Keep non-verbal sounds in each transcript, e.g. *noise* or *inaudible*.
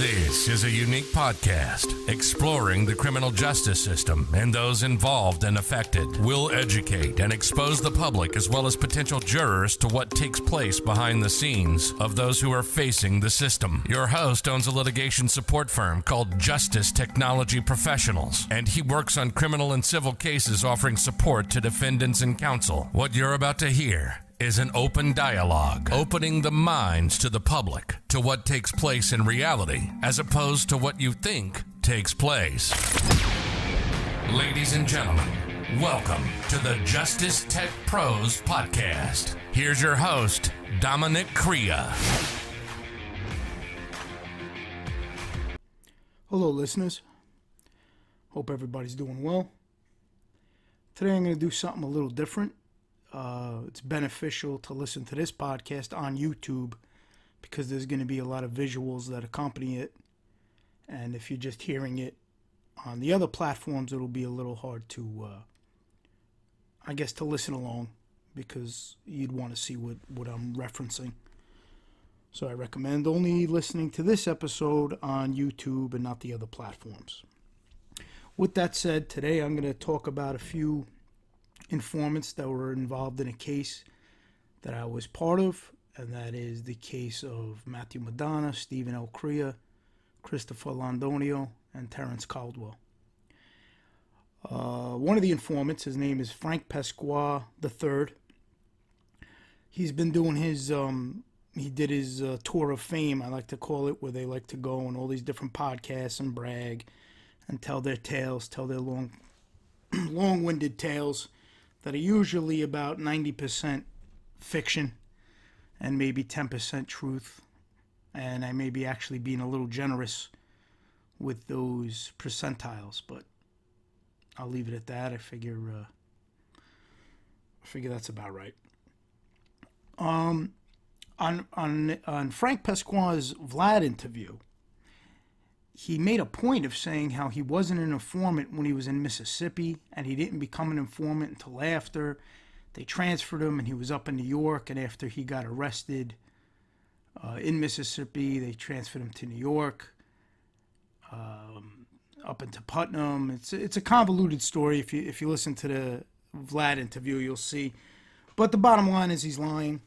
This is a unique podcast exploring the criminal justice system and those involved and affected. We'll educate and expose the public as well as potential jurors to what takes place behind the scenes of those who are facing the system. Your host owns a litigation support firm called Justice Technology Professionals, and he works on criminal and civil cases offering support to defendants and counsel. What you're about to hear is an open dialogue, opening the minds to the public to what takes place in reality as opposed to what you think takes place. Ladies and gentlemen, welcome to the Justice Tech Pros podcast. Here's your host, Dominic Crea. Hello, listeners. Hope everybody's doing well. Today I'm going to do something a little different uh, it's beneficial to listen to this podcast on YouTube because there's going to be a lot of visuals that accompany it. And if you're just hearing it on the other platforms, it'll be a little hard to, uh, I guess, to listen along because you'd want to see what, what I'm referencing. So I recommend only listening to this episode on YouTube and not the other platforms. With that said, today I'm going to talk about a few informants that were involved in a case that I was part of, and that is the case of Matthew Madonna, Stephen L. Crea, Christopher Londonio, and Terrence Caldwell. Uh, one of the informants, his name is Frank Pasqua III. He's been doing his, um, he did his uh, tour of fame, I like to call it, where they like to go on all these different podcasts and brag and tell their tales, tell their long, *clears throat* long-winded tales that are usually about 90% fiction and maybe 10% truth. And I may be actually being a little generous with those percentiles, but I'll leave it at that. I figure uh, I figure that's about right. Um, on on on Frank Pasqua's Vlad interview, he made a point of saying how he wasn't an informant when he was in Mississippi and he didn't become an informant until after they transferred him and he was up in New York and after he got arrested uh, in Mississippi they transferred him to New York um, up into Putnam. It's it's a convoluted story. If you if you listen to the Vlad interview you'll see. But the bottom line is he's lying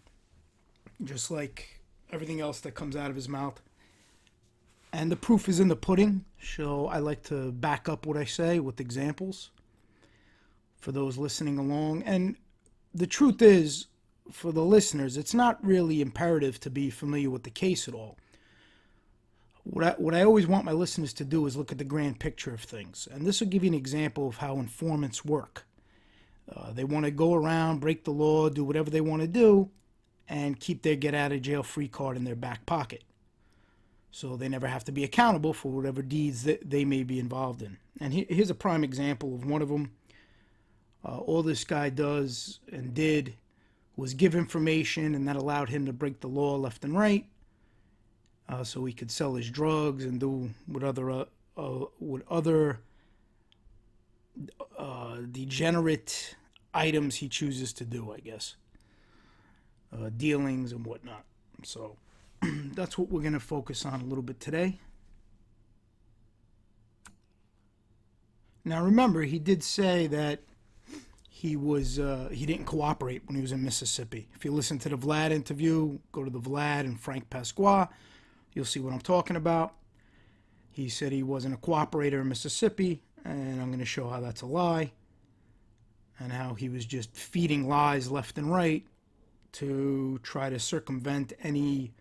just like everything else that comes out of his mouth and the proof is in the pudding. So I like to back up what I say with examples for those listening along. And the truth is, for the listeners, it's not really imperative to be familiar with the case at all. What I, what I always want my listeners to do is look at the grand picture of things. And this will give you an example of how informants work. Uh, they want to go around, break the law, do whatever they want to do, and keep their get out of jail free card in their back pocket so they never have to be accountable for whatever deeds that they may be involved in. And here's a prime example of one of them. Uh, all this guy does and did was give information, and that allowed him to break the law left and right, uh, so he could sell his drugs and do what other uh, uh what other uh, degenerate items he chooses to do, I guess, uh, dealings and whatnot. So. *clears throat* that's what we're going to focus on a little bit today. Now, remember, he did say that he was uh, he didn't cooperate when he was in Mississippi. If you listen to the Vlad interview, go to the Vlad and Frank Pasqua, you'll see what I'm talking about. He said he wasn't a cooperator in Mississippi, and I'm going to show how that's a lie, and how he was just feeding lies left and right to try to circumvent any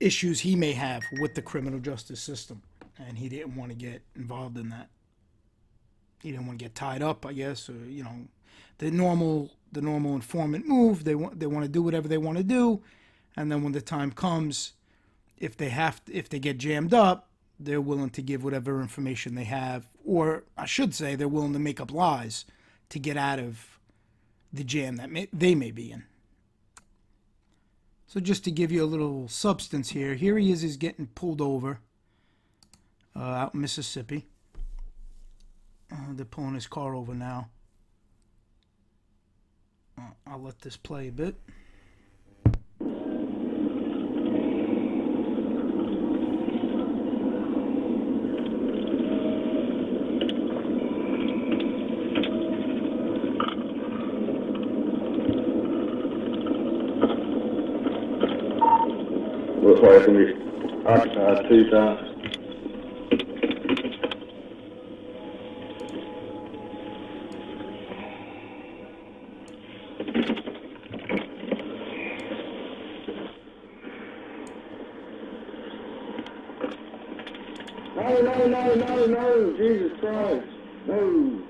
issues he may have with the criminal justice system, and he didn't want to get involved in that. He didn't want to get tied up, I guess, or you know, the normal the normal informant move. They want they want to do whatever they want to do, and then when the time comes, if they have to, if they get jammed up, they're willing to give whatever information they have, or I should say, they're willing to make up lies to get out of the jam that may, they may be in. So just to give you a little substance here, here he is, he's getting pulled over uh, out in Mississippi. Uh, they're pulling his car over now. Uh, I'll let this play a bit. Looks like it's gonna be occupied two times. No, no, no, no, no, Jesus Christ, no.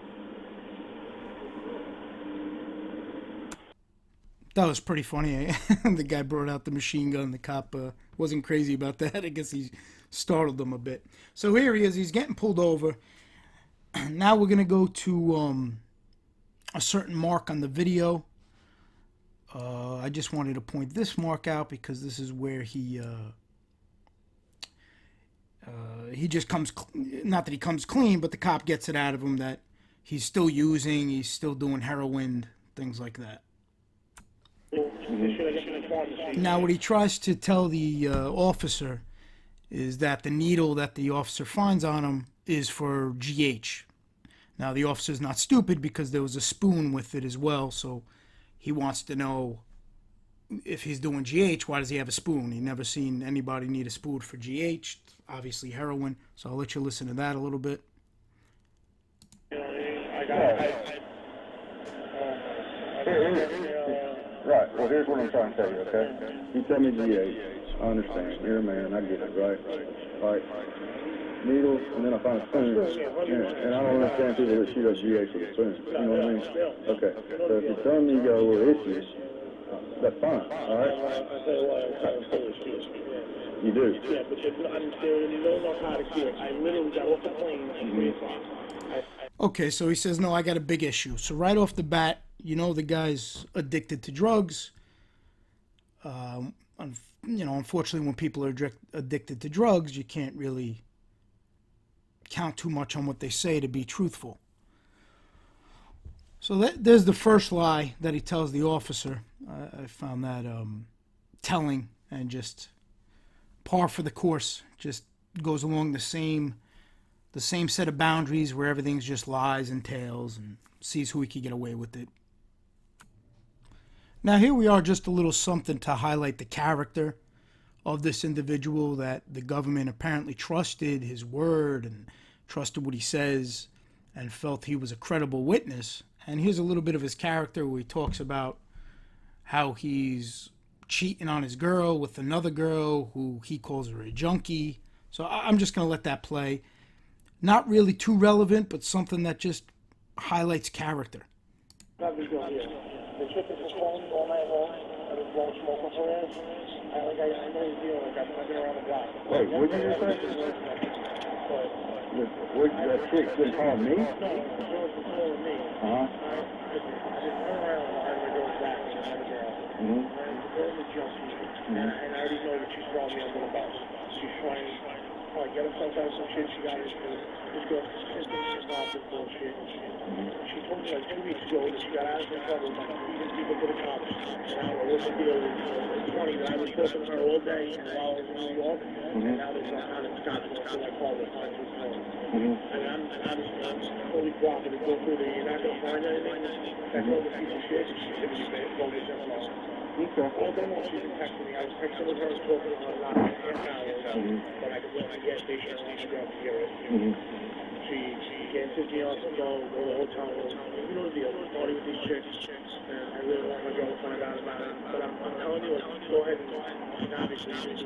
That was pretty funny. *laughs* the guy brought out the machine gun. The cop uh, wasn't crazy about that. *laughs* I guess he startled them a bit. So here he is. He's getting pulled over. *clears throat* Now we're gonna go to um, a certain mark on the video. Uh, I just wanted to point this mark out because this is where he uh, uh, he just comes not that he comes clean, but the cop gets it out of him that he's still using, he's still doing heroin, things like that. Now, what he tries to tell the uh, officer is that the needle that the officer finds on him is for GH. Now, the officer's not stupid because there was a spoon with it as well, so he wants to know if he's doing GH, why does he have a spoon? He never seen anybody need a spoon for GH, obviously heroin, so I'll let you listen to that a little bit. Right, well, here's what I'm trying to tell you, okay? You tell me GH, I understand, you're a man, I get it, right? Right, needle, and then I find a spoon, yeah, and I don't understand people that shoot up GH with a spoon, you know what I mean? Okay, so if you're telling me you got a little issues, that's fine, all right? I say why I'm pulling the trigger. You do? Yeah, but there's no, I mean, there is no narcotics here. I literally got off the plane at 3 o'clock. Okay, so he says, No, I got a big issue. So, right off the bat, you know the guy's addicted to drugs. Um, you know, unfortunately, when people are addicted to drugs, you can't really count too much on what they say to be truthful. So, that, there's the first lie that he tells the officer. I, I found that um, telling and just par for the course. Just goes along the same the same set of boundaries where everything's just lies and tales and sees who he can get away with it. Now, here we are, just a little something to highlight the character of this individual that the government apparently trusted his word and trusted what he says and felt he was a credible witness. And here's a little bit of his character where he talks about how he's cheating on his girl with another girl who he calls her a junkie. So I'm just going to let that play not really too relevant, but something that just highlights character. I've been doing here. Been tripping for phone all night long. I've been blowing smoke up her ass. I like I, I know he's dealing like I've I've been around the block. Wait, what did you say? But What, that chick been calling me? no, the girl was calling me. Uh-huh. I, I just turn around and I had my girl's back and I had a girl. Mm-hmm. And the girl's a junkie. And, I- already know that she's throwing me under the bus. She's trying to like, get herself out of some shit she got into. This girl's consistently involved in bullshit. She told me like two weeks ago that she got out of some trouble by feeding people to the cops. And I know what the deal is. It's funny that I was talking to her all day and while I was in New York. Mm-hmm. And now there's some kind of Scottsdale, so I call it time to phone. And I'm, and obviously I'm fully cooperative to go through the, you're not going to find anything. That girl's a piece of shit. She's going to be bad. Go get Okay. I I go the I go it. She, she cancels me off and go, go the hotel room. You know the. Party with these chicks. And I really want my girl to find out about it. But I'm, telling you, go ahead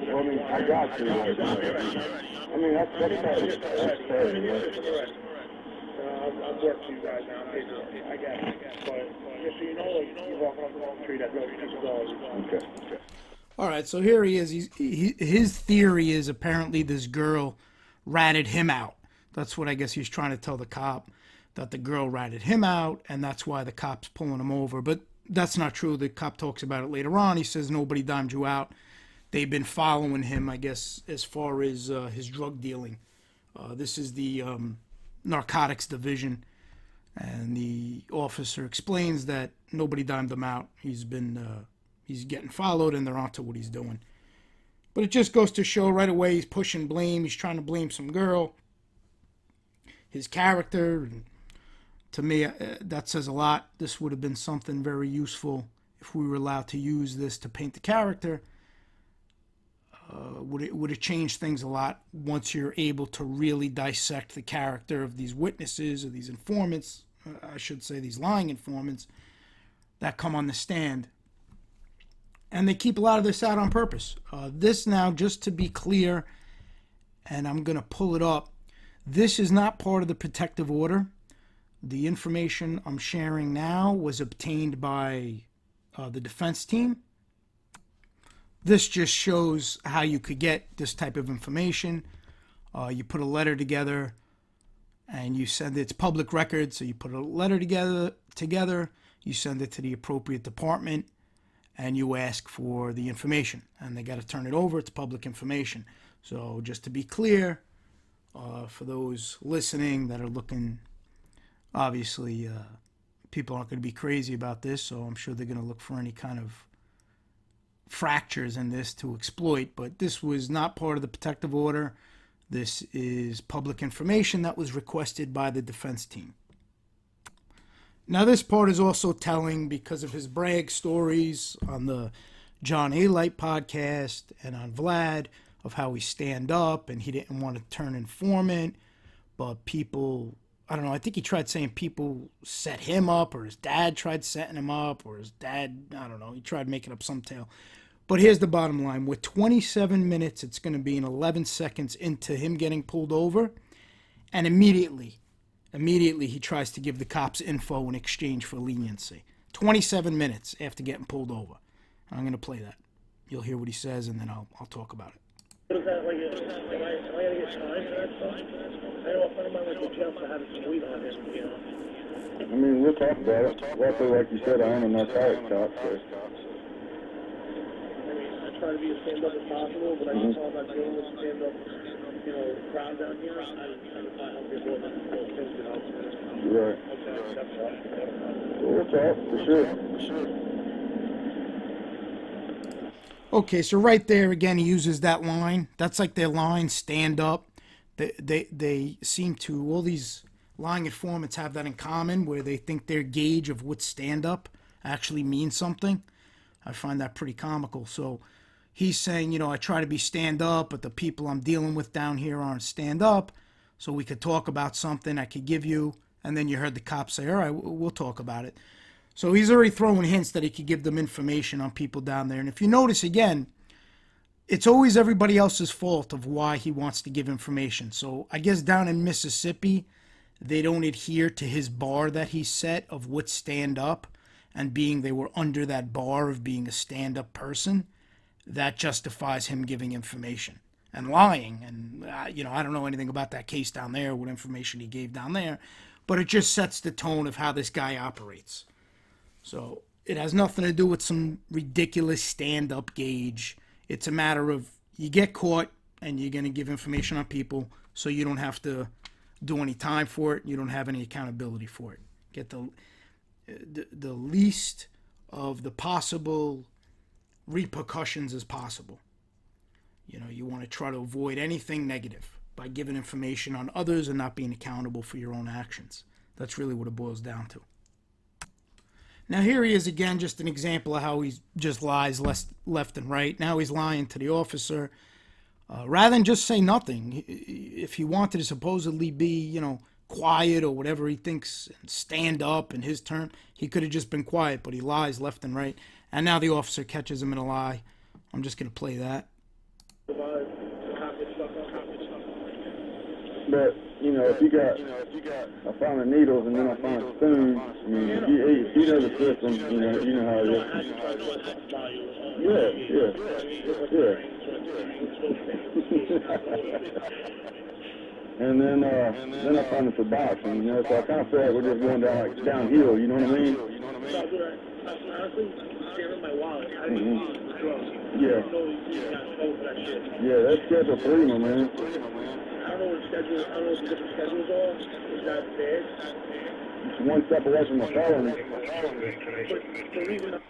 Well, I mean, I got you. I mean, that's. Uh, I'm, working you guys now. I'm getting it. I get it. But okay. All right, so here he is. He's, he, his theory is apparently this girl ratted him out. That's what I guess he's trying to tell the cop that the girl ratted him out, and that's why the cop's pulling him over. But that's not true. The cop talks about it later on. He says nobody dimed you out. They've been following him, I guess, as far as uh, his drug dealing. Uh, this is the um, narcotics division, and the officer explains that nobody dimed him out. He's been uh, he's getting followed, and they're onto what he's doing. But it just goes to show right away he's pushing blame. He's trying to blame some girl. His character, and to me, uh, that says a lot. This would have been something very useful if we were allowed to use this to paint the character. Uh, would it would it change things a lot once you're able to really dissect the character of these witnesses or these informants, I should say these lying informants that come on the stand. And they keep a lot of this out on purpose. Uh, this now, just to be clear, and I'm going to pull it up. This is not part of the protective order. The information I'm sharing now was obtained by uh, the defense team. This just shows how you could get this type of information. Uh, you put a letter together and you send it, it's public record, so you put a letter together, together, you send it to the appropriate department, and you ask for the information. And they got to turn it over, it's public information. So, just to be clear, uh, for those listening that are looking, obviously, uh, people aren't going to be crazy about this, so I'm sure they're going to look for any kind of fractures in this to exploit. But this was not part of the protective order. This is public information that was requested by the defense team. Now, this part is also telling because of his brag stories on the John Alite podcast and on Vlad of how he stand up and he didn't want to turn informant, but people, I don't know, I think he tried saying people set him up or his dad tried setting him up or his dad, I don't know, he tried making up some tale. But here's the bottom line with 27 minutes, it's going to be in 11 seconds into him getting pulled over. And immediately, immediately he tries to give the cops info in exchange for leniency. 27 minutes after getting pulled over. I'm going to play that. You'll hear what he says, and then I'll, I'll talk about it. What is that, like, am I, am I gonna get time for that stuff? I know a friend of mine went to jail for having some weed on him, you know? I mean, we'll talk about it. Luckily, like you said, I am a narcotic cop, so. I mean, I try to be as stand-up as possible, but I Mhm. just all about dealing with stand-up, you know, crowd down here. I, I just find how people are those things, you know? You're right. Okay, that's all. So we'll for sure. Okay, so right there again, he uses that line. That's like their line, stand up. They, they, they seem to, all these lying informants have that in common where they think their gauge of what stand up actually means something. I find that pretty comical. So he's saying, you know, I try to be stand up, but the people I'm dealing with down here aren't stand up. So we could talk about something I could give you. And then you heard the cops say, all right, we'll talk about it. So he's already throwing hints that he could give them information on people down there. And if you notice again, it's always everybody else's fault of why he wants to give information. So I guess down in Mississippi, they don't adhere to his bar that he set of what stand up and being they were under that bar of being a stand up person. That justifies him giving information and lying. And, uh, you know, I don't know anything about that case down there, what information he gave down there, but it just sets the tone of how this guy operates. So it has nothing to do with some ridiculous stand up gauge. It's a matter of you get caught and you're going to give information on people so you don't have to do any time for it. You don't have any accountability for it. Get the, the, the least of the possible repercussions as possible. You know, you want to try to avoid anything negative by giving information on others and not being accountable for your own actions. That's really what it boils down to. Now here he is again, just an example of how he just lies left, and right. Now he's lying to the officer. Uh, rather than just say nothing, if he wanted to supposedly be, you know, quiet or whatever he thinks, and stand up in his turn, he could have just been quiet, but he lies left and right. And now the officer catches him in a lie. I'm just going to play that. But, you know, if you got, I found the needles and then I found a spoon, I mean, if you, if you know the system, you know, you know how it is. Yeah, yeah, yeah. *laughs* and then, uh, then I found it for boxing, you know, so I kind of feel like we're just going down, like, downhill, you know what I mean? So, dude, I, honestly, scamming my wallet. I didn't Mhm. use the drugs. Yeah. I know you got told for that shit. Yeah, that's schedule three, my man. I don't know what schedule, I don't know what the different schedules are. Is that bad? It's one step away from a felony. But the reason,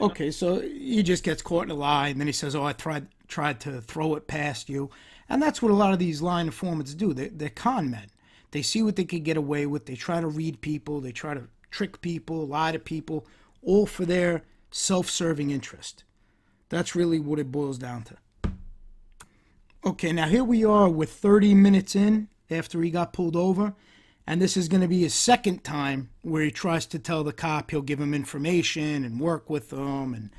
Okay, so he just gets caught in a lie, and then he says, "Oh, I tried tried to throw it past you," and that's what a lot of these lying informants do. They, they're con men. They see what they could get away with. They try to read people. They try to trick people, lie to people, all for their self-serving interest. That's really what it boils down to. Okay, now here we are with 30 minutes in after he got pulled over, and this is going to be his second time where he tries to tell the cop he'll give him information and work with them and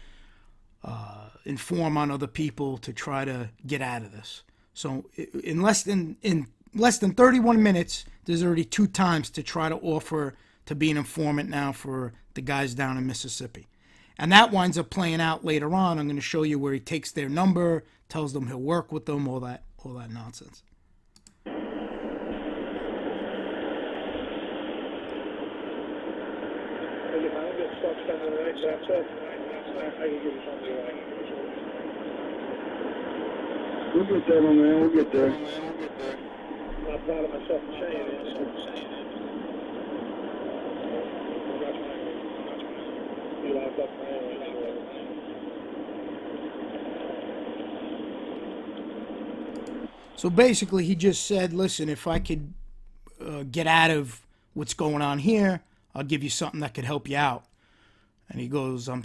uh, inform on other people to try to get out of this. So in less than in less than 31 minutes, there's already two times to try to offer to be an informant now for the guys down in Mississippi. And that winds up playing out later on. I'm going to show you where he takes their number, tells them he'll work with them, all that all that nonsense. If I don't get stuck spending the night, that's it. I can give you something like We'll get there, my man. We'll get there. I'm proud of myself for saying it. so- That's my- Be locked up for anything, So basically, he just said, "Listen, if I could uh, get out of what's going on here, I'll give you something that could help you out." And he goes, "I'm."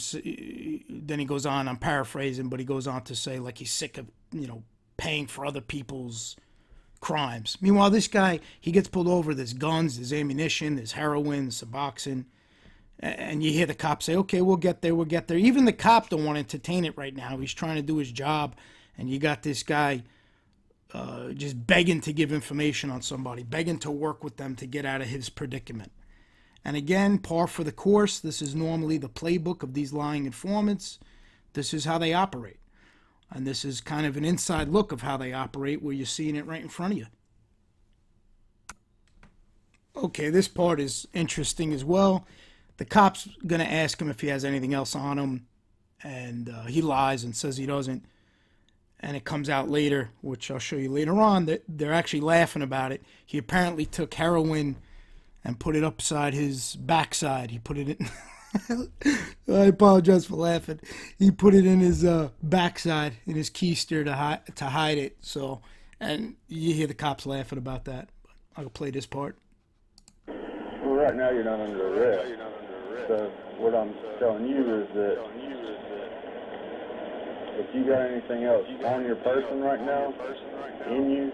Then he goes on. I'm paraphrasing, but he goes on to say, like he's sick of you know paying for other people's crimes. Meanwhile, this guy he gets pulled over. There's guns, there's ammunition, there's heroin, Suboxone. And you hear the cop say, "Okay, we'll get there. We'll get there." Even the cop don't want to entertain it right now. He's trying to do his job, and you got this guy uh, just begging to give information on somebody, begging to work with them to get out of his predicament. And again, par for the course. This is normally the playbook of these lying informants. This is how they operate. And this is kind of an inside look of how they operate where you're seeing it right in front of you. Okay, this part is interesting as well. The cop's going to ask him if he has anything else on him, and uh, he lies and says he doesn't and it comes out later, which I'll show you later on, that they're actually laughing about it. He apparently took heroin and put it upside his backside. He put it in. *laughs* I apologize for laughing. He put it in his uh, backside in his keister to hide to hide it. So, and you hear the cops laughing about that. I'll play this part. Well, right now you're not under arrest. So what I'm telling you is that if you got anything else on your person right now, in you,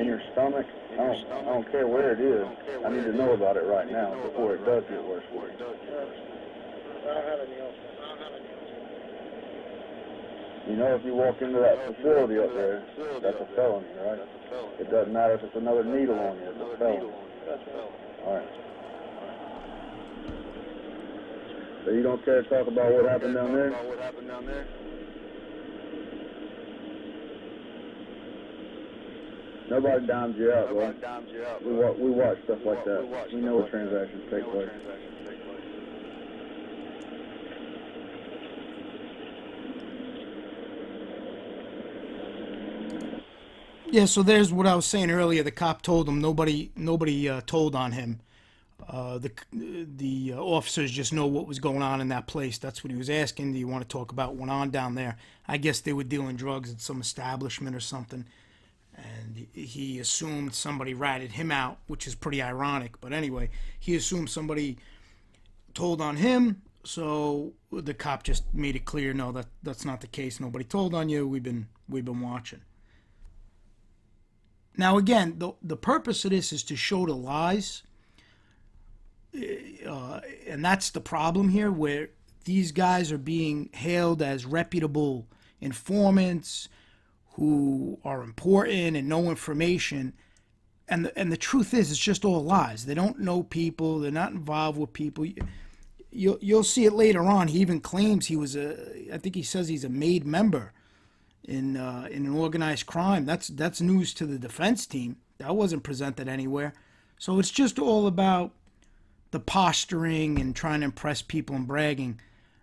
in your stomach, I don't, I don't care where it is. I need to know about it right now before it does get worse for you. You know, if you walk into that facility up there, that's a felony, right? It doesn't matter if it's another needle on you, it's a felony. All right. So you don't care to talk about what happened down there? Nobody dimes you out, bro. We watch, we watch stuff like that. We know what transactions take place. Yeah, so there's what I was saying earlier. The cop told him nobody nobody uh, told on him. Uh, the the uh, officers just know what was going on in that place. That's what he was asking. Do you want to talk about what went on down there? I guess they were dealing drugs at some establishment or something, and he assumed somebody ratted him out, which is pretty ironic. But anyway, he assumed somebody told on him. So the cop just made it clear, no, that that's not the case. Nobody told on you. We've been we've been watching. Now, again, the, the purpose of this is to show the lies. Uh, and that's the problem here, where these guys are being hailed as reputable informants who are important and know information. And the, and the truth is, it's just all lies. They don't know people, they're not involved with people. You'll, you'll see it later on. He even claims he was a, I think he says he's a made member in uh, in an organized crime. That's that's news to the defense team. That wasn't presented anywhere. So it's just all about the posturing and trying to impress people and bragging.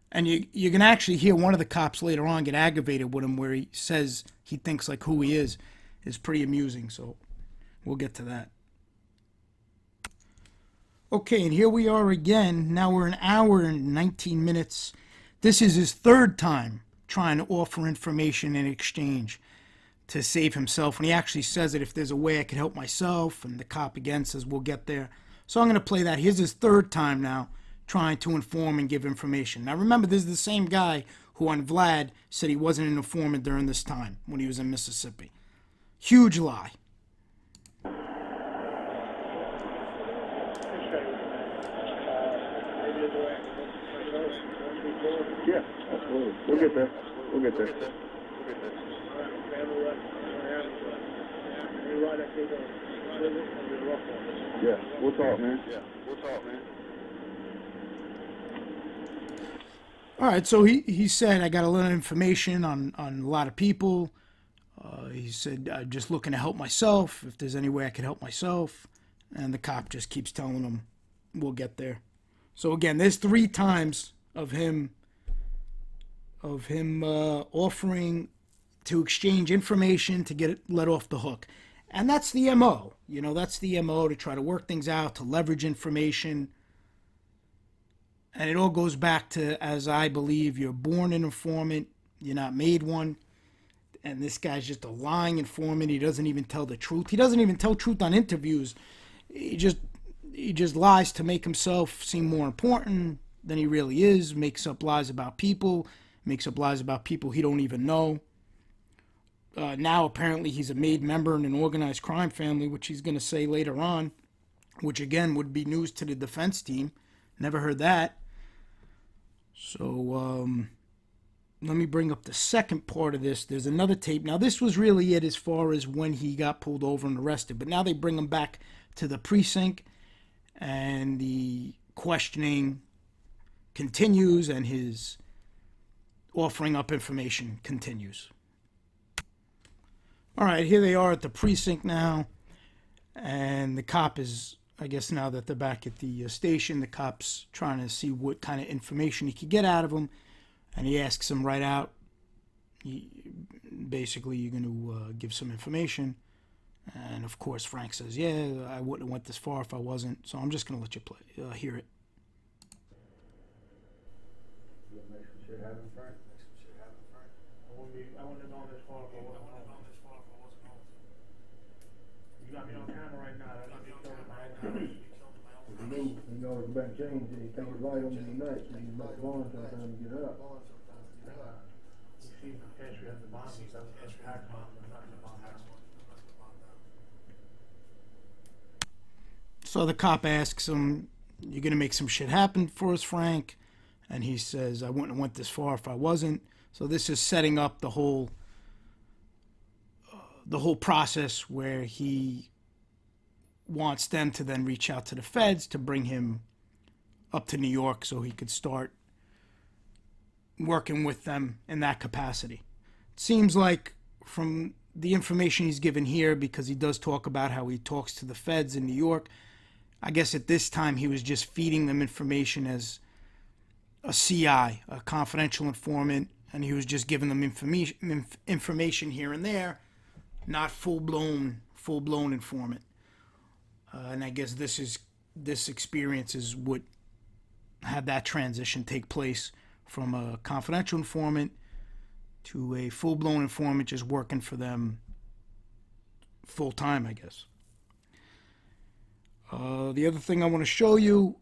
And you you can actually hear one of the cops later on get aggravated with him where he says he thinks like who he is. is pretty amusing. So we'll get to that. Okay, and here we are again. Now we're an hour and 19 minutes. This is his third time trying to offer information in exchange to save himself. And he actually says that if there's a way I could help myself, and the cop again says we'll get there. So I'm going to play that. Here's his third time now trying to inform and give information. Now remember, this is the same guy who on Vlad said he wasn't an informant during this time when he was in Mississippi. Huge lie. Yeah, absolutely. We'll get there. We'll get there. Yeah, we'll talk, man. Yeah, we'll talk, man. All right, so he, he said I got a lot of information on, on a lot of people. Uh, he said I'm just looking to help myself. If there's any way I can help myself, and the cop just keeps telling him, "We'll get there." So again, there's three times of him of him uh, offering to exchange information to get it let off the hook, and that's the mo. You know, that's the mo to try to work things out, to leverage information. And it all goes back to, as I believe, you're born an informant, you're not made one. And this guy's just a lying informant. He doesn't even tell the truth. He doesn't even tell truth on interviews. He just he just lies to make himself seem more important than he really is. Makes up lies about people. Makes up lies about people he don't even know. Uh, now apparently he's a made member in an organized crime family, which he's going to say later on, which again would be news to the defense team. Never heard that. So um, let me bring up the second part of this. There's another tape. Now this was really it as far as when he got pulled over and arrested, but now they bring him back to the precinct, and the questioning continues, and his offering up information continues. All right, here they are at the precinct now, and the cop is, I guess, now that they're back at the uh, station, the cop's trying to see what kind of information he could get out of him, and he asks him right out, basically, you're going to uh, give some information. And of course, Frank says, "Yeah, I wouldn't have went this far if I wasn't." So I'm just going to let you play, uh, hear it. Make some shit happen, Frank. Make some shit happen, Frank. I wouldn't be, I wouldn't have gone this far if I wasn't home. You got me on camera right now, that might be killing my own house. If you knew, you know, it's about change, and you think right on the night, and you make long sometime to get up. You see, the pantry has the bombs, that's that's packed bomb, but not the bomb house. So the cop asks him, "You're gonna make some shit happen for us, Frank?" And he says, "I wouldn't have went this far if I wasn't." So this is setting up the whole uh, the whole process where he wants them to then reach out to the feds to bring him up to New York so he could start working with them in that capacity. It seems like from the information he's given here, because he does talk about how he talks to the feds in New York, I guess at this time he was just feeding them information as a CI, a confidential informant, and he was just giving them information inf- information here and there, not full blown full blown informant. Uh, and I guess this is this experience is what had that transition take place from a confidential informant to a full blown informant just working for them full time, I guess. Uh, the other thing I want to show you,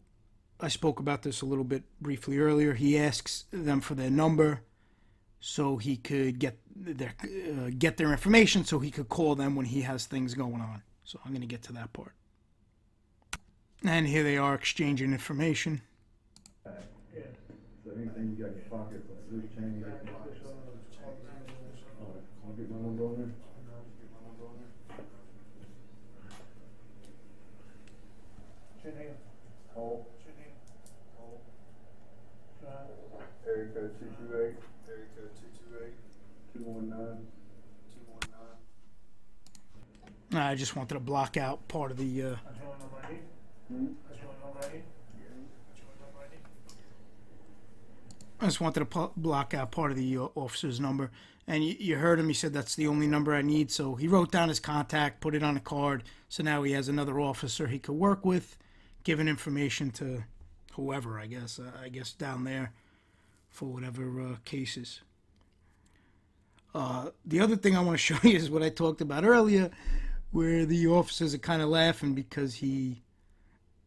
I spoke about this a little bit briefly earlier. He asks them for their number so he could get their uh, get their information so he could call them when he has things going on. So I'm going to get to that part. And here they are exchanging information. So anything you got in your pocket, loose change. I'll get my number on there. Chin here, Cole, chin area code two two eight. Area code two two eight. Two one nine. Two one nine. I just wanted to block out part of the. Uh, I just wanted to block out part of the uh, officer's number. And you, you heard him. He said that's the only number I need. So he wrote down his contact, put it on a card. So now he has another officer he could work with, giving information to whoever, I guess. Uh, I guess down there for whatever uh, cases. Uh, the other thing I want to *laughs* show you is what I talked about earlier, where the officers are kind of laughing because he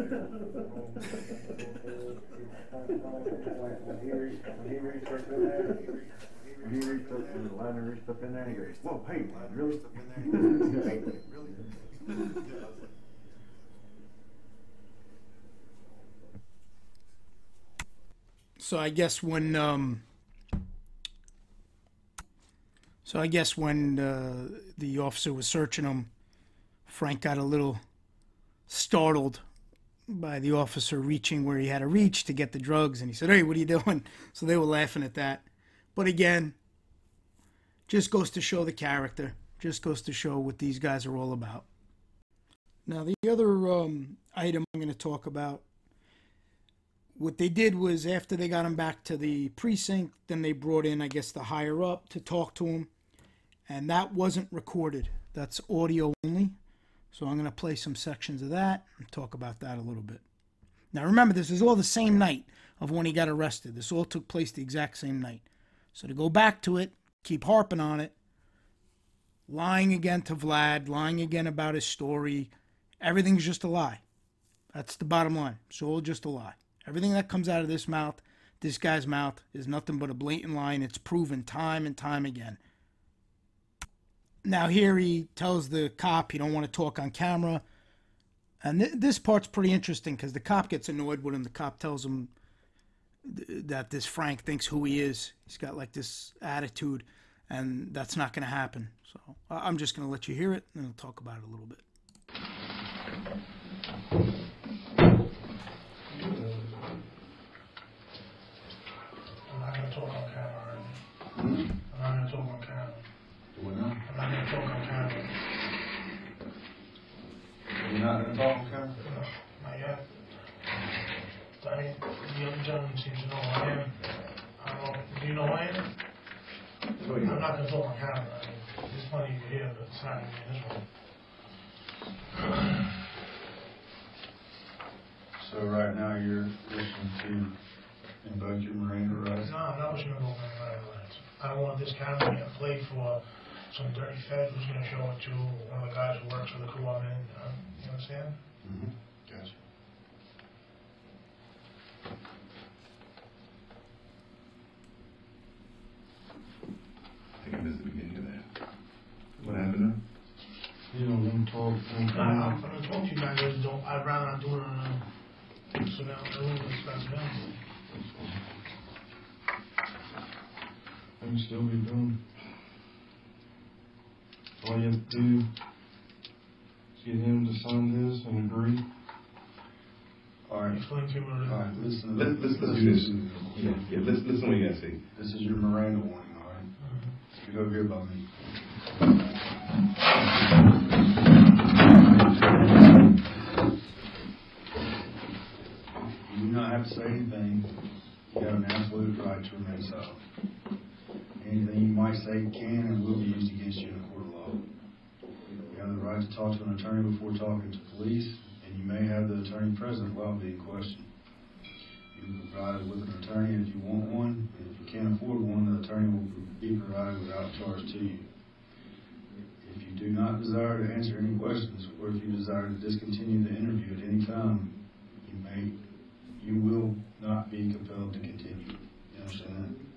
When he reached, up in there, when he reached up, and the reached up in there, he goes, whoa, hey, really? So I guess when um, so I guess when uh, the officer was searching him, Frank got a little startled by the officer reaching where he had to reach to get the drugs, and he said, "Hey, what are you doing?" *laughs* So they were laughing at that. But again, just goes to show the character. Just goes to show what these guys are all about. Now the other um, item I'm going to talk about what they did was after they got him back to the precinct, then they brought in, I guess, the higher up to talk to him, and that wasn't recorded. That's audio only. So I'm going to play some sections of that and talk about that a little bit. Now remember, this is all the same night of when he got arrested. This all took place the exact same night. So to go back to it, keep harping on it, lying again to Vlad, lying again about his story, everything's just a lie. That's the bottom line. It's all just a lie. Everything that comes out of this mouth, this guy's mouth, is nothing but a blatant lie, and it's proven time and time again. Now here he tells the cop he don't want to talk on camera, and th- this part's pretty interesting because the cop gets annoyed him. The cop tells him th- that this Frank thinks who he is. He's got like this attitude, and that's not going to happen. So I- I'm just going to let you hear it, and I'll talk about it a little bit. I'm not gonna talk on camera, right? I'm not gonna talk on camera. We're not, I'm not gonna talk on camera. we're not gonna talk on camera? No, not yet. I mean, the other gentleman seems to know who I am. I don't do you know who I am? I'm not gonna talk on camera. I there's plenty of you here, but it's not gonna be this one. So right now you're listening to invoke your Miranda rights? No, I'm not wishing to go on my rights. I don't want this camera to played for some dirty fed who's gonna show it to one of the guys who works for the crew I'm in, um, you understand? Mm-hmm. Gotcha. I think I missed the beginning of that. What happened You don't want to talk I, camera? I'm gonna talk to you guys, I don't, I'd rather not do it on a, sit down, in the room and discuss it. I can still be done. All you have to do is get him to sign this and agree. All right, Explain to me what it is. all right, listen. Let's, let's, let's do this. Yeah, yeah, listen, listen what you gotta say. This is your Miranda warning, all right? Mhm. You go here by me. You do not have to say anything. You have an absolute right to remain silent. Anything you might say can and will be used against you in a court have the right to talk to an attorney before talking to police, and you may have the attorney present while being questioned. You can be provided with an attorney if you want one, and if you can't afford one, the attorney will be provided without charge to you. If you do not desire to answer any questions, or if you desire to discontinue the interview at any time, you may, you will not be compelled to continue. You understand that?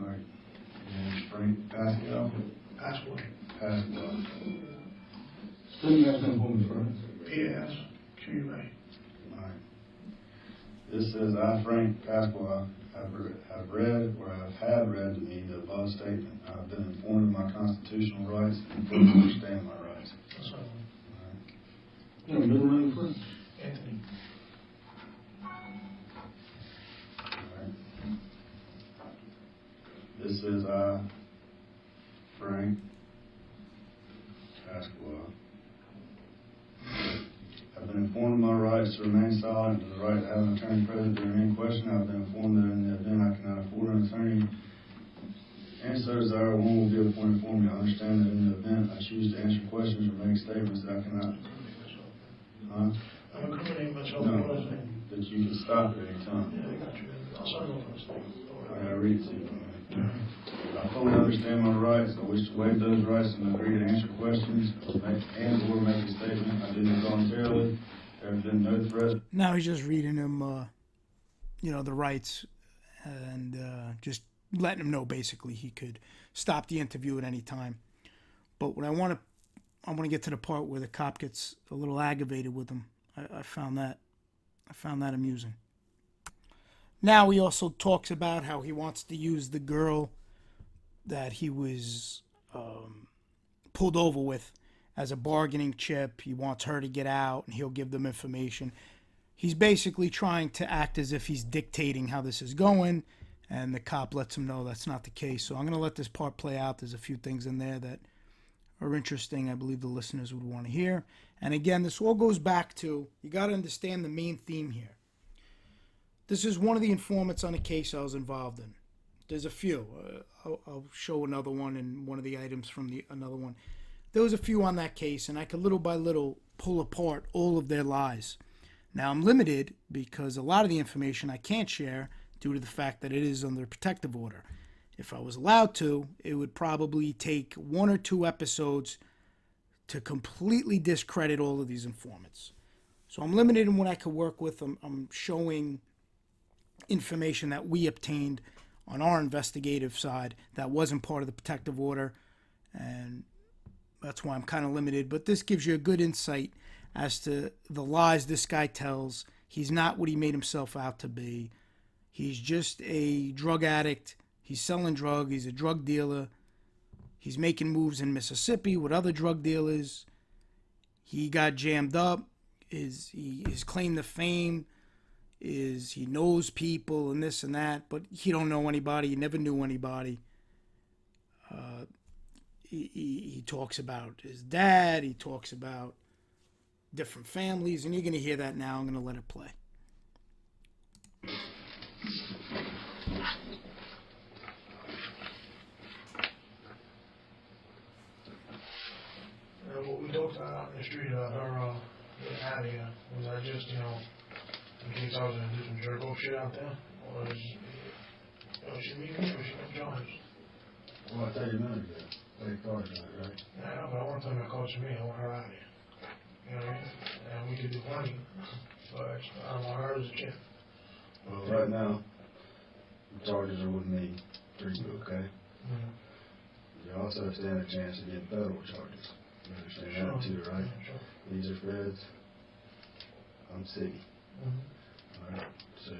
All right. And Frank Pascal, That's what Pascal. Say you got something for me, Frank? P.S. Q.A. This says, I, Frank Pasqua, have re- have read or have had read to me the above statement. I have been informed of my constitutional rights and fully understand my rights. That's all. Alright. You know, middle name? Anthony. Alright. This says, I, Have been informed of my rights to remain silent, and the right to have an attorney present during any question. I have been informed that in the event I cannot afford an attorney, Chances are one will be appointed for me. I understand that in the event I choose to answer questions or make statements that I cannot, huh? I'm incriminating myself. No, that you can stop at any time. Yeah. I got you. I'll sign off on this thing. I gotta read it to you. I fully understand my rights. I wish to waive those rights and agree to answer questions and or make a statement. I did it voluntarily. There has been no threat Now he's just reading him, uh, you know, the rights and uh, just letting him know basically he could stop the interview at any time. But what I want to, I want to get to the part where the cop gets a little aggravated with him. I, I found that, I found that amusing. Now he also talks about how he wants to use the girl that he was um, pulled over with as a bargaining chip. He wants her to get out and he'll give them information. He's basically trying to act as if he's dictating how this is going, and the cop lets him know that's not the case. So I'm going to let this part play out. There's a few things in there that are interesting, I believe the listeners would want to hear. And again, this all goes back to you got to understand the main theme here. This is one of the informants on a case I was involved in. There's a few. Uh, I'll, I'll show another one and one of the items from the another one. There was a few on that case, and I could little by little pull apart all of their lies. Now I'm limited because a lot of the information I can't share due to the fact that it is under protective order. If I was allowed to, it would probably take one or two episodes to completely discredit all of these informants. So I'm limited in what I could work with. I'm, I'm showing information that we obtained on our investigative side that wasn't part of the protective order, and that's why I'm kind of limited. But this gives you a good insight as to the lies this guy tells. He's not what he made himself out to be. He's just a drug addict. He's selling drug. He's a drug dealer. He's making moves in Mississippi with other drug dealers. He got jammed up. His he, his claim to fame is he knows people and this and that, but he don't know anybody. He never knew anybody. Uh, he, he, he talks about his dad. He talks about different families, and you're going to hear that now. I'm going to let it play. And what we about out in the street about her, uh, out was I just, you know, in case I was gonna do some jerk off shit out there, or is, you know, she me or she come join? Well, I tell you minute ago, they cars on it, right? Yeah, but I want something that costs me, I want her out of here. You know what I mean? And we could do plenty, but I don't want her as a chick. Well, right now, the charges are with me, for you, okay? Mhm. You also stand a chance of getting federal charges. You understand that too, right? Sure. These are feds. I'm city. Mhm. Alright, so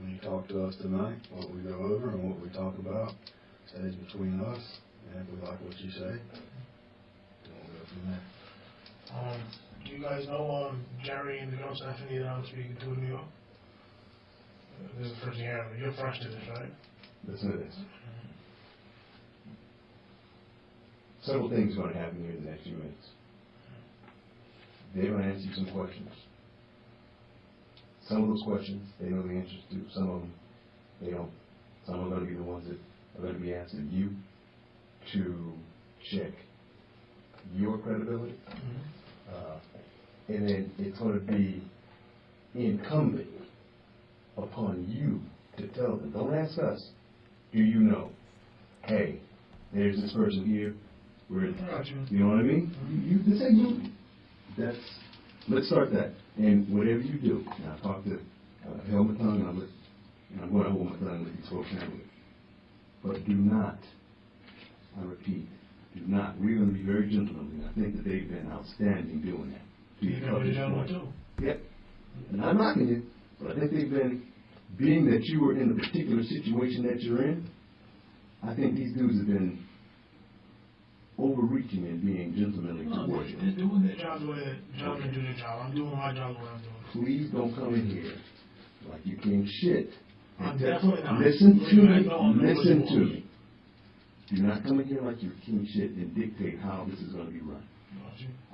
when you talk to us tonight, what we go over and what we talk about stays between us. And if we like what you say, then we'll go from there. Um, do you guys know, um, Jerry and the girl Stephanie that I'm speaking to in New York? Uh, This is the first I you're fresh to this, right? Listen to this. Several things are going to happen here in the next few minutes. They're going to ask you some questions. Some of those questions, they know the answers to. Some of them, they don't. Some are going to be the ones that are going to be asking you to check your credibility. Mm-hmm. Uh, and then it's going to be incumbent upon you to tell them. Don't ask us. Do you know? Hey, there's this person here. We're, in touch. Mm-hmm. you know what I mean? Mm-hmm. You, you this ain't you. That's let's start that. And whatever you do, and I talked to uh, held my tongue, and I'm, and I'm going to hold my tongue with these folks anyway. But do not, I repeat, do not. We're going to be very gentlemanly. I think that they've been outstanding doing that. to You you can up be this gentleman point. too. Yep. And I'm knocking you, but I think they've been, being that you were in the particular situation that you're in, I think these dudes have been overreaching and being gentlemanly No, towards they're you. doing their job the way that gentlemen do their job. I'm doing my job the way I'm doing. Please don't come in here like you king shit. I'm definitely not. Listen to me, know I'm not listen to me. Do not come in here like you're king shit and dictate how this is gonna be run.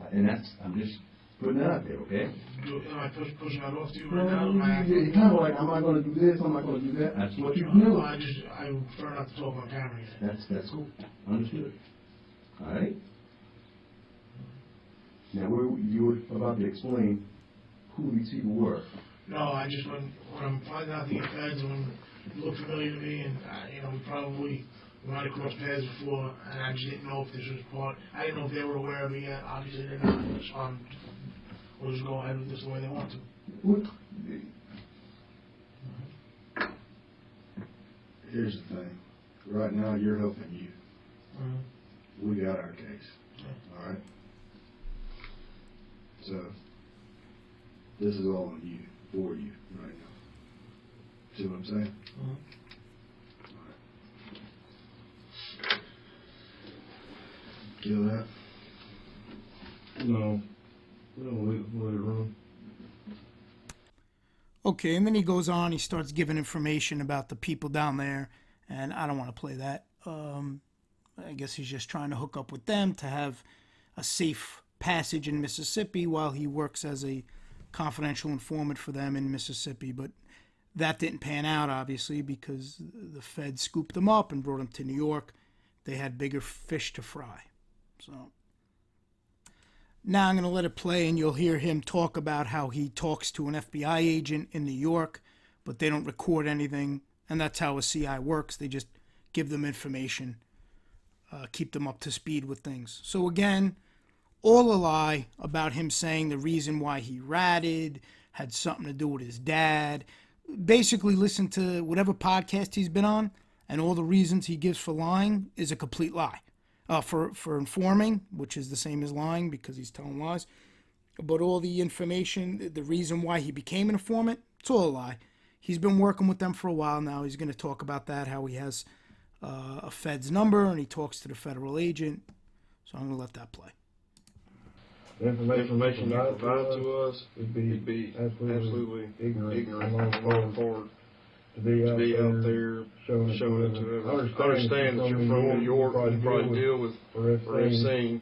Uh, And that's, I'm just putting that out there, okay? Do, am I push, pushing that off to you Well, right now? Am I you, you kind of like, am I gonna do this, am I gonna do that? That's what you do. I just, I prefer not to talk on camera yet. That's, that's cool, understood. All right? Now, we you were about to explain who these people were. No, I just, when, when I'm finding out the feds, when you look familiar to me, and, uh, you know, we probably, we might have crossed paths before, and I just didn't know if this was part, I didn't know if they were aware of me yet, obviously they're not, so I'm, we'll just go ahead with this the way they want to. What, Here's the thing, right now, you're helping you. We got our case, all right? So, this is all on you, for you, right now. See what I'm saying? Kill that? No, we don't let, let it run. Okay, and then he goes on. He starts giving information about the people down there, and I don't want to play that. Um, I guess he's just trying to hook up with them to have a safe passage in Mississippi while he works as a confidential informant for them in Mississippi. But that didn't pan out, obviously, because the Fed scooped them up and brought them to New York. They had bigger fish to fry. So now I'm going to let it play, and you'll hear him talk about how he talks to an FBI agent in New York, but they don't record anything. And that's how a CI works. They just give them information, uh, keep them up to speed with things. So, again, all a lie about him saying the reason why he ratted had something to do with his dad. Basically, listen to whatever podcast he's been on, and all the reasons he gives for lying is a complete lie. Uh, for, for informing, which is the same as lying because he's telling lies. But all the information, the reason why he became an informant, it's all a lie. He's been working with them for a while now. He's going to talk about that, how he has uh, a Fed's number and he talks to the federal agent. So I'm going to let that play. The information you provide to us would be, be absolutely ignorant, ignorant going forward. To be to out be out there there showing it showing it to to them. them. I understand that you're from New York, you probably deal with, or or have seen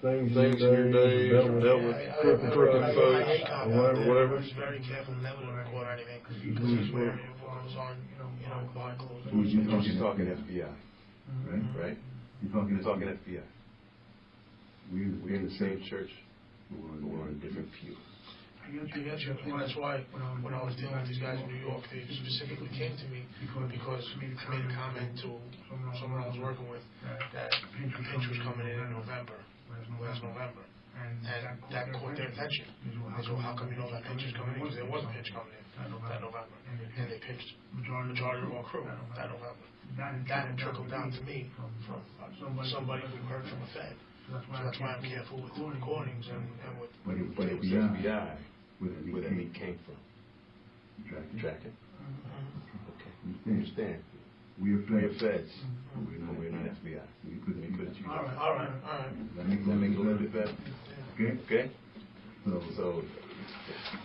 things things in your days, dealt or with dealt with I- I- crooked, crooked I- I- folks, I hate that. or whatever, whatever. I was very careful never to record anything, because this is where it was on, you know, you know, quiet closed doors. You You're talking FBI, Right? Mm-hmm. right? You're talking, You're talking FBI. We, We're in the same church, We're but we're on a different pew. I get you, and that's why, when I was dealing with these guys in New York, they specifically came to me, because I made a comment to someone I was working with, that Pinch was coming in in November, last November. And that caught their attention. They said, well, how come you know that Pinch is coming in? Because there was a Pinch coming in that November. And they pinched majority of our crew that November. That trickled down to me from somebody who heard from a Fed. So that's why I'm careful with the recordings and, and with but it, But but it was FBI, FBI where the that meat came from. Tracking. Tracking? Mm-hmm. Okay. Understand? Understand? We are We're feds. feds, but we're but not we're not FBI. FBI. We put Let me put it to. All right, all right, all right. That makes, That makes it a little bit better, Okay? okay? So, So,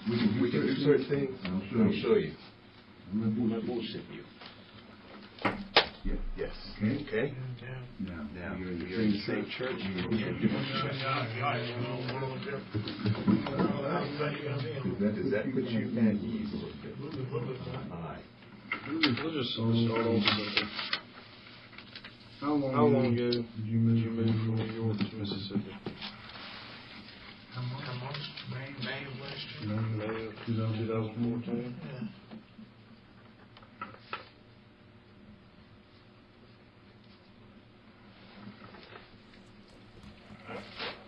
we can, we can do certain things, I'll show I'll you. show you. I'm not I'm bullshit. bullshitting you. Yeah. Yes. Okay. Okay? Yeah. Now, Now, we are in the you're in the same same church, We're we're in different Yeah, churches. yeah, yeah, you know, one of them here. Is that, Does that put you at ease a little bit? A little bit, little bit. All right. We'll just start off. How long, How long ago ago did you move, did you move from New York to Mississippi? May, May of last year. May of 2014? Yeah.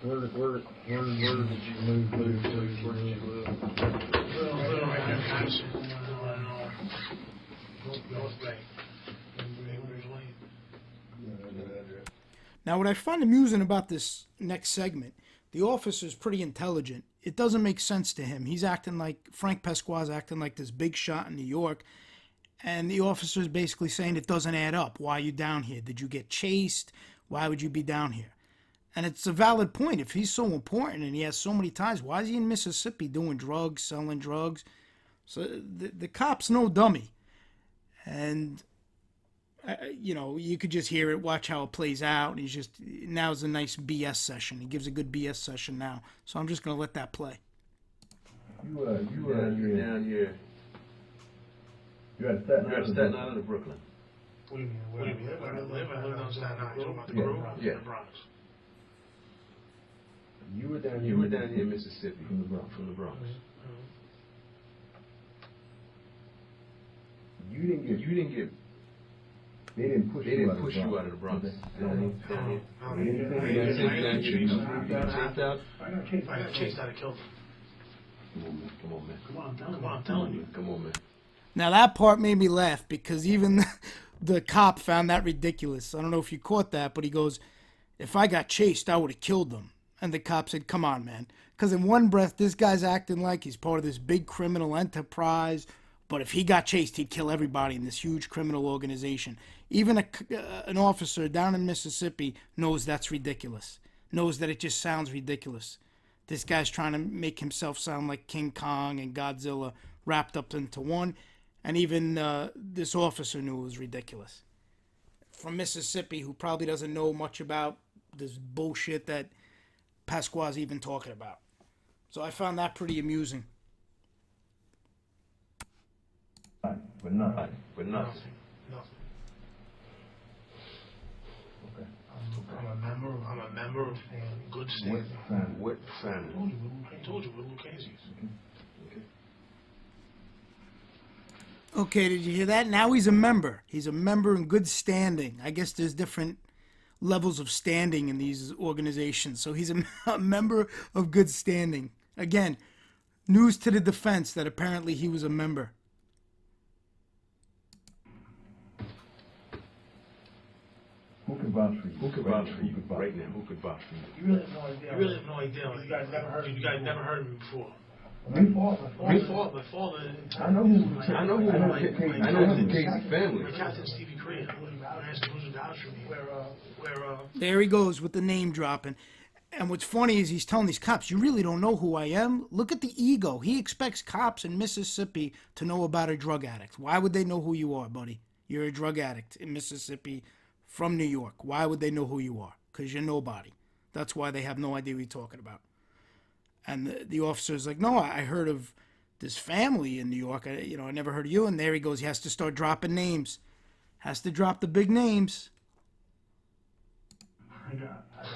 Where, where, where, where did you move, move to? Where did you live? On, uh, North, Bay. In Lane. Now, what I find amusing about this next segment, the officer's pretty intelligent. It doesn't make sense to him. He's acting like Frank Pesqua's acting like this big shot in New York, and the officer's basically saying it doesn't add up. Why are you down here? Did you get chased? Why would you be down here? And it's a valid point. If he's so important and he has so many ties, why is he in Mississippi doing drugs, selling drugs? So the, the cop's no dummy. And you know, you could just hear it, watch how it plays out. And he's just now's a nice BS session. He gives a good BS session now, so I'm just gonna let that play. You uh, you were you're down down here. You at Staten You're at Island. Staten Island or Brooklyn? What do you mean? Where do you live? I live, I live on Staten Island. Talking about the Yeah. crew? Yeah. The Bronx. You were down here. You were down here in Mississippi. From the Bronx. From the Bronx. You didn't get. You didn't get. They didn't push They you didn't out of push the you Bronx. out of the Bronx. Okay. Down here. Down here. I don't You know. didn't I think you got I chased didn't chase- You I got got chased out? I got chased, I chased out of killed. Come on, man. Come on, man. Come on, come on, I'm telling you. Come on, man. Now that part made me laugh because even *laughs* the cop found that ridiculous. I don't know if you caught that, but he goes, "If I got chased, I would have killed them." And the cop said, "Come on, man." Because in one breath, this guy's acting like he's part of this big criminal enterprise. But if he got chased, he'd kill everybody in this huge criminal organization. Even a, uh, an officer down in Mississippi knows that's ridiculous. Knows that it just sounds ridiculous. This guy's trying to make himself sound like King Kong and Godzilla wrapped up into one. And even uh, this officer knew it was ridiculous. From Mississippi, who probably doesn't know much about this bullshit that Pasqua's even talking about. So I found that pretty amusing. But nothing. But nothing. Nothing. Okay. I'm, I'm a member, of- I'm a member of good What standing. family? What I family? told you, we're- I told you, we're Lucchese's. Okay, did you hear that? Now he's a member. He's a member in good standing. I guess there's different levels of standing in these organizations. So he's a, *laughs* a member of good standing. Again, news to the defense that apparently he was a member. Who can vouch for you? Who could Right vouch for you right now? Who could vouch for you? You really have no idea. You really have no idea. You guys never heard. You guys never heard me before. My father. My father, my father. I know who. I know who. I know I the Casey know who the family. Casey family. My captain Stevie Crea. I asked him who's vouch for me. Where, uh, where, uh, There he goes with the name dropping. And what's funny is he's telling these cops, you really don't know who I am? Look at the ego. He expects cops in Mississippi to know about a drug addict. Why would they know who you are, buddy? You're a drug addict in Mississippi from New York. Why would they know who you are? Because you're nobody. That's why they have no idea what you're talking about. And the, the officer's like, no, I heard of this family in New York. I, you know, I never heard of you. And there he goes. He has to start dropping names. Has to drop the big names.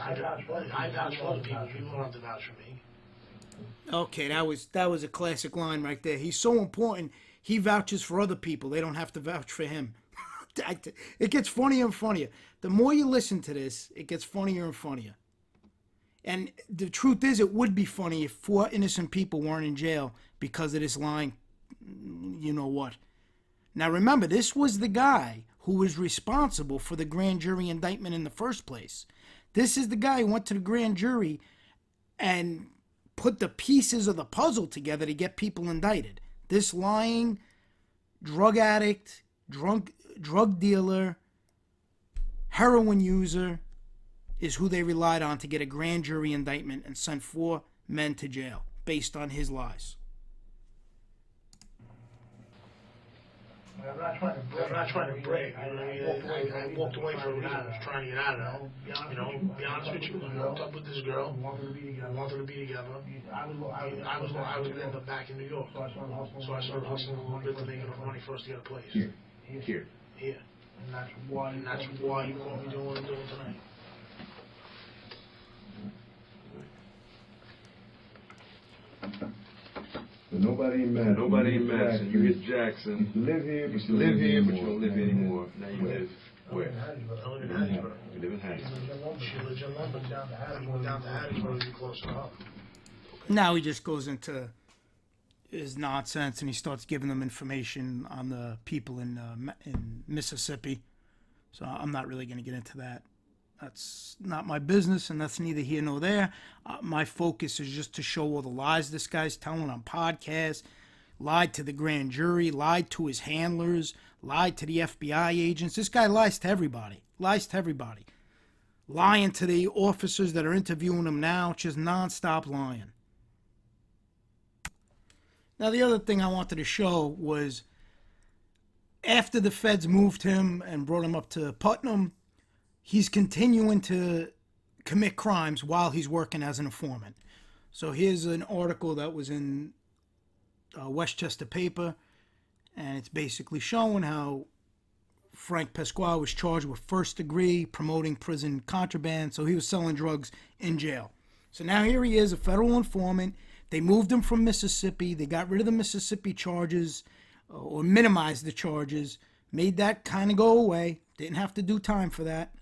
I vouch for I vouch for other people. People don't have to vouch for me. Okay, that was that was a classic line right there. He's so important. He vouches for other people. They don't have to vouch for him. It gets funnier and funnier. The more you listen to this, it gets funnier and funnier. And the truth is, it would be funny if four innocent people weren't in jail because of this lying, You know what? Now remember, this was the guy who was responsible for the grand jury indictment in the first place. This is the guy who went to the grand jury and put the pieces of the puzzle together to get people indicted. This lying drug addict, drunk drug dealer, heroin user is who they relied on to get a grand jury indictment and send four men to jail based on his lies. I'm not trying to break. I'm not trying to brag. You know, I, I, I walked away for a reason. I was trying to get out of there. You know, be honest with you, I hooked up with this girl. Wanted to be together. Wanted to be together. I was, I was, I was, I was gonna end up back in New York. So I started hustling a little bit to make enough money for us to get a place. Here. Here. Here. And that's why. And that's why you called me doing what I'm doing tonight. But nobody in Madison. Nobody in You hit Madison. You hit You live here, but used to live here, but you don't live here anymore. Now you live where? I live in Hattiesburg. You live in Hattiesburg. She lives in London. Down to Hattiesburg. Down to Hattiesburg to be closer to. Now he just goes into his nonsense and he starts giving them information on the people in uh, in Mississippi. So I'm not really going to get into that. That's not my business, and that's neither here nor there. Uh, my focus is just to show all the lies this guy's telling on podcasts. Lied to the grand jury, lied to his handlers, lied to the FBI agents. This guy lies to everybody. Lies to everybody. Lying to the officers that are interviewing him now, just nonstop lying. Now, the other thing I wanted to show was after the feds moved him and brought him up to Putnam, he's continuing to commit crimes while he's working as an informant. So here's an article that was in uh, Westchester paper, and it's basically showing how Frank Pasquale was charged with first degree promoting prison contraband. So he was selling drugs in jail. So now here he is, a federal informant. They moved him from Mississippi. They got rid of the Mississippi charges uh, or minimized the charges, made that kind of go away. Didn't have to do time for that.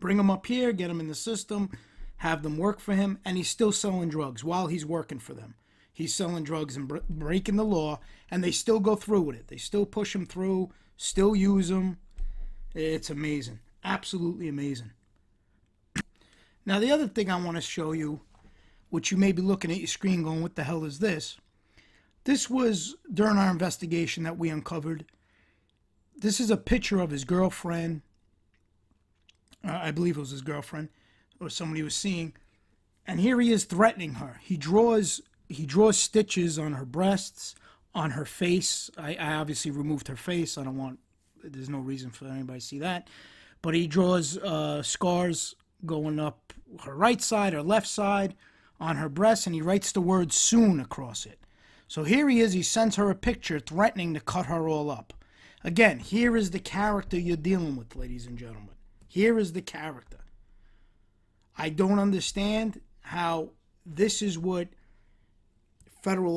Bring him up here, get him in the system, have them work for him, and he's still selling drugs while he's working for them. He's selling drugs and br- breaking the law, and they still go through with it. They still push him through, still use him. It's amazing. Absolutely amazing. Now, the other thing I want to show you, which you may be looking at your screen going, what the hell is this? This was during our investigation that we uncovered. This is a picture of his girlfriend. Uh, I believe it was his girlfriend or somebody he was seeing. And here he is threatening her. He draws he draws stitches on her breasts, on her face. I, I obviously removed her face. I don't want there's no reason for anybody to see that. But he draws uh, scars going up her right side or left side on her breast, and he writes the word soon across it. So here he is, he sends her a picture threatening to cut her all up. Again, here is the character you're dealing with, ladies and gentlemen. Here is the character. I don't understand how this is what federal